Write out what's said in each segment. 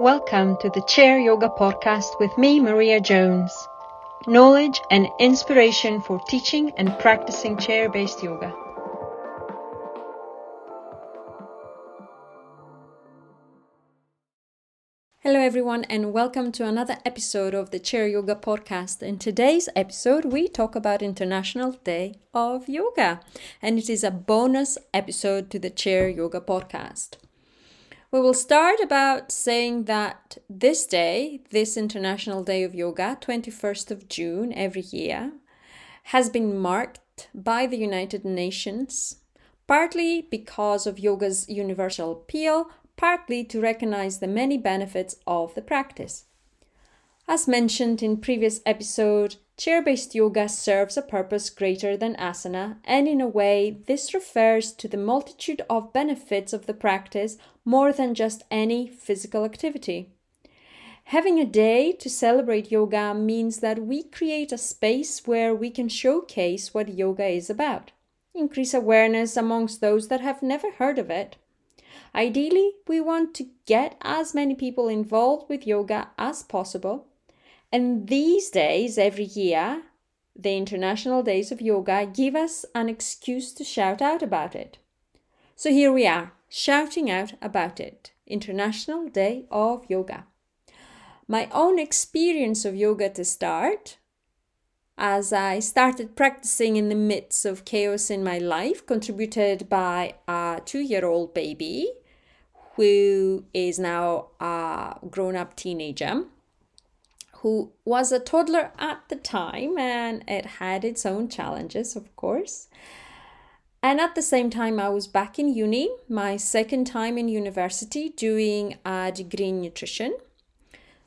Welcome to the Chair Yoga Podcast with me, Maria Jones. Knowledge and inspiration for teaching and practicing chair based yoga. Hello, everyone, and welcome to another episode of the Chair Yoga Podcast. In today's episode, we talk about International Day of Yoga, and it is a bonus episode to the Chair Yoga Podcast. We will start about saying that this day, this International Day of Yoga, 21st of June every year, has been marked by the United Nations, partly because of yoga's universal appeal, partly to recognize the many benefits of the practice. As mentioned in previous episode, chair-based yoga serves a purpose greater than asana, and in a way this refers to the multitude of benefits of the practice more than just any physical activity. Having a day to celebrate yoga means that we create a space where we can showcase what yoga is about, increase awareness amongst those that have never heard of it. Ideally, we want to get as many people involved with yoga as possible and these days, every year, the International Days of Yoga give us an excuse to shout out about it. So here we are, shouting out about it International Day of Yoga. My own experience of yoga to start, as I started practicing in the midst of chaos in my life, contributed by a two year old baby who is now a grown up teenager who was a toddler at the time and it had its own challenges, of course. And at the same time, I was back in uni, my second time in university, doing a degree in nutrition.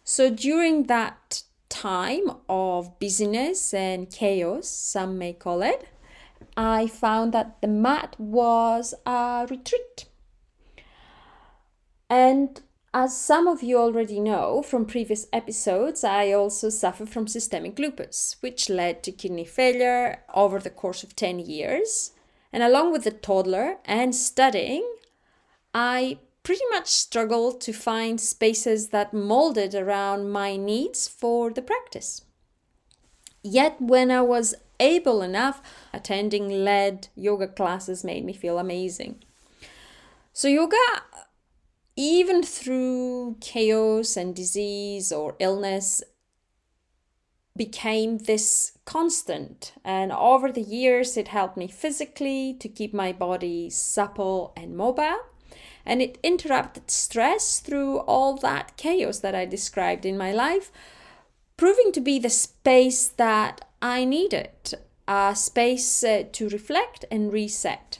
So during that time of busyness and chaos, some may call it, I found that the mat was a retreat. And as some of you already know from previous episodes, I also suffer from systemic lupus, which led to kidney failure over the course of 10 years. And along with the toddler and studying, I pretty much struggled to find spaces that molded around my needs for the practice. Yet, when I was able enough, attending led yoga classes made me feel amazing. So, yoga even through chaos and disease or illness became this constant. And over the years it helped me physically to keep my body supple and mobile. And it interrupted stress through all that chaos that I described in my life proving to be the space that I needed a space uh, to reflect and reset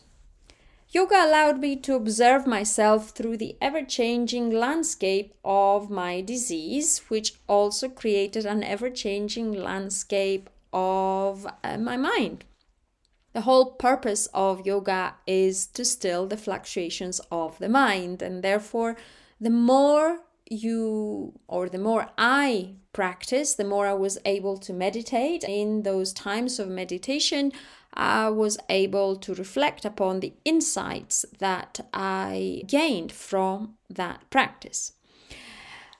Yoga allowed me to observe myself through the ever changing landscape of my disease, which also created an ever changing landscape of uh, my mind. The whole purpose of yoga is to still the fluctuations of the mind, and therefore, the more you or the more I practice, the more I was able to meditate. In those times of meditation, I was able to reflect upon the insights that I gained from that practice.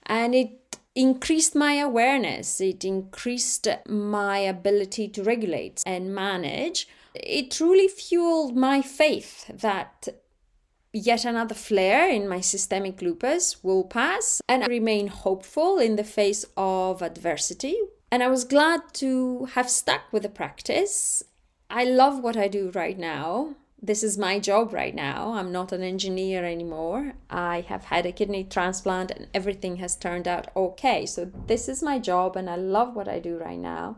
And it increased my awareness, it increased my ability to regulate and manage. It truly fueled my faith that yet another flare in my systemic lupus will pass and I remain hopeful in the face of adversity. And I was glad to have stuck with the practice I love what I do right now. This is my job right now. I'm not an engineer anymore. I have had a kidney transplant and everything has turned out okay. So, this is my job and I love what I do right now.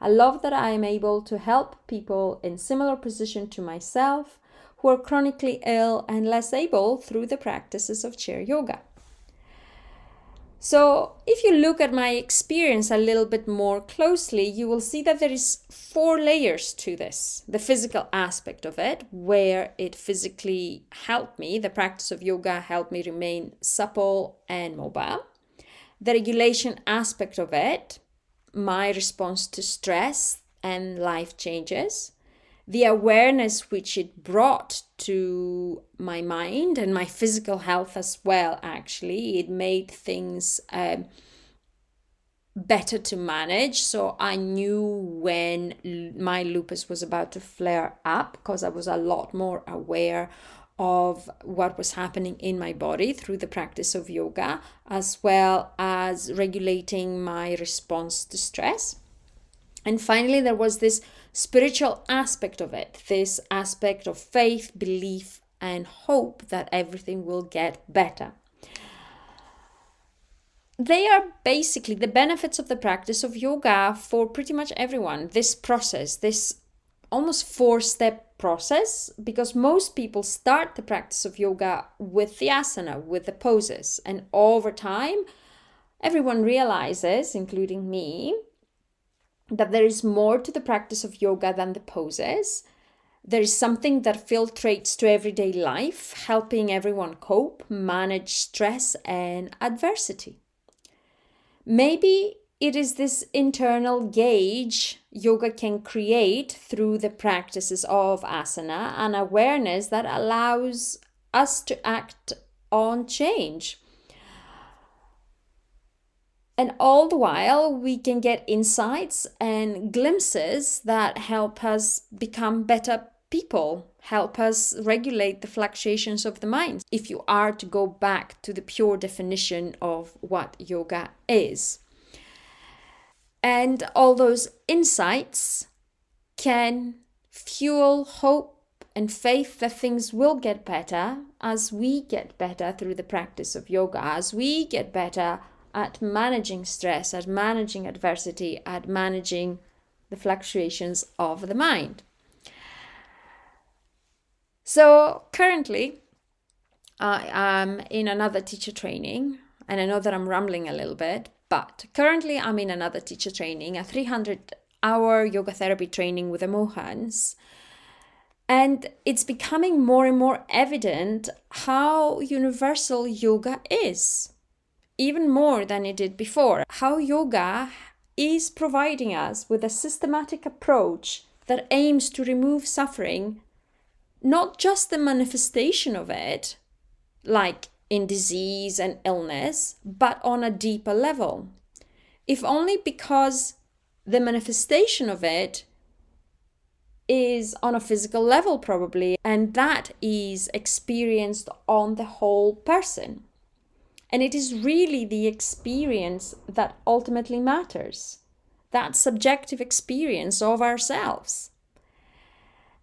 I love that I am able to help people in similar position to myself who are chronically ill and less able through the practices of chair yoga. So, if you look at my experience a little bit more closely, you will see that there is four layers to this. The physical aspect of it, where it physically helped me, the practice of yoga helped me remain supple and mobile. The regulation aspect of it, my response to stress and life changes. The awareness which it brought to my mind and my physical health as well, actually, it made things. Um, better to manage. So I knew when my lupus was about to flare up because I was a lot more aware of what was happening in my body through the practice of yoga, as well as regulating my response to stress. And finally, there was this spiritual aspect of it, this aspect of faith, belief, and hope that everything will get better they are basically the benefits of the practice of yoga for pretty much everyone. This process, this almost four step process, because most people start the practice of yoga with the asana, with the poses, and over time, everyone realizes, including me, that there is more to the practice of yoga than the poses. There is something that filtrates to everyday life, helping everyone cope, manage stress and adversity. Maybe it is this internal gauge yoga can create through the practices of asana and awareness that allows us to act on change. And all the while, we can get insights and glimpses that help us become better people, help us regulate the fluctuations of the mind. If you are to go back to the pure definition of what yoga is. And all those insights can fuel hope and faith that things will get better as we get better through the practice of yoga, as we get better at managing stress, at managing adversity, at managing the fluctuations of the mind. So currently, I am in another teacher training, and I know that I'm rambling a little bit, but currently I'm in another teacher training, a 300 hour yoga therapy training with the Mohans. And it's becoming more and more evident how universal yoga is, even more than it did before. How yoga is providing us with a systematic approach that aims to remove suffering not just the manifestation of it, like in disease and illness, but on a deeper level. If only because the manifestation of it is on a physical level, probably, and that is experienced on the whole person. And it is really the experience that ultimately matters that subjective experience of ourselves.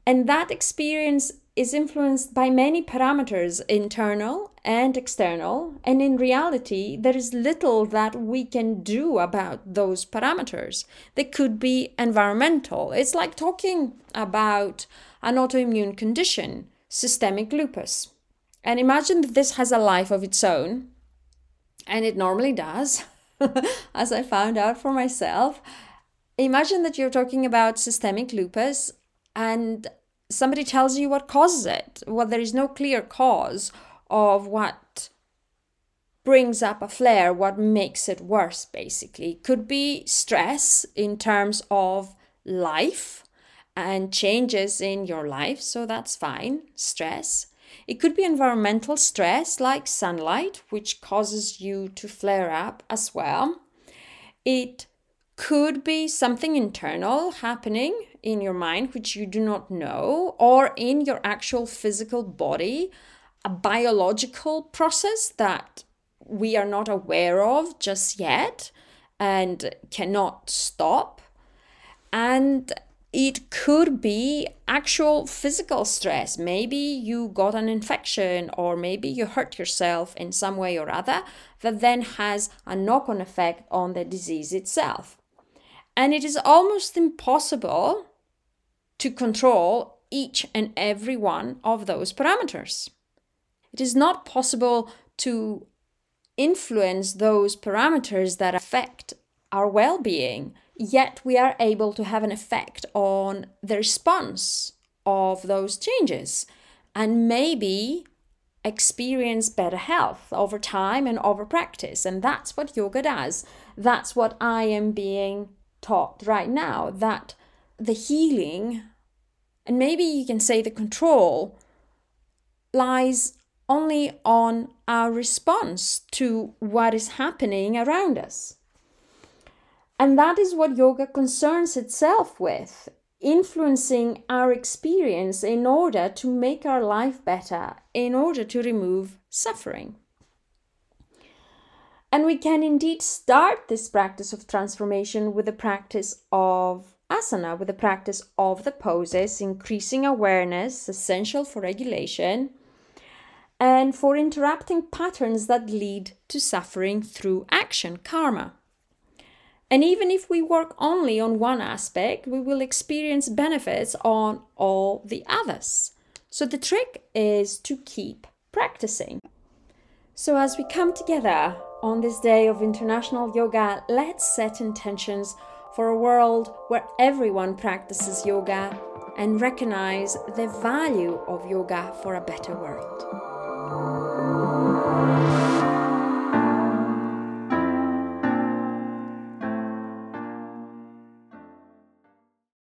And that experience is influenced by many parameters, internal and external. And in reality, there is little that we can do about those parameters. They could be environmental. It's like talking about an autoimmune condition, systemic lupus. And imagine that this has a life of its own, and it normally does, as I found out for myself. Imagine that you're talking about systemic lupus and somebody tells you what causes it. Well, there is no clear cause of what brings up a flare, what makes it worse, basically. Could be stress in terms of life and changes in your life, so that's fine, stress. It could be environmental stress like sunlight, which causes you to flare up as well. It could be something internal happening in your mind which you do not know, or in your actual physical body, a biological process that we are not aware of just yet and cannot stop. And it could be actual physical stress. Maybe you got an infection, or maybe you hurt yourself in some way or other, that then has a knock on effect on the disease itself. And it is almost impossible to control each and every one of those parameters. It is not possible to influence those parameters that affect our well being, yet we are able to have an effect on the response of those changes and maybe experience better health over time and over practice. And that's what yoga does. That's what I am being taught right now that the healing And maybe you can say the control lies only on our response to what is happening around us. And that is what yoga concerns itself with influencing our experience in order to make our life better, in order to remove suffering. And we can indeed start this practice of transformation with the practice of asana, with the practice of the poses, increasing awareness, essential for regulation, and for interrupting patterns that lead to suffering through action, karma. And even if we work only on one aspect, we will experience benefits on all the others. So the trick is to keep practicing. So as we come together on this day of International Yoga, let's set intentions for a world where everyone practices yoga and recognize the value of yoga for a better world.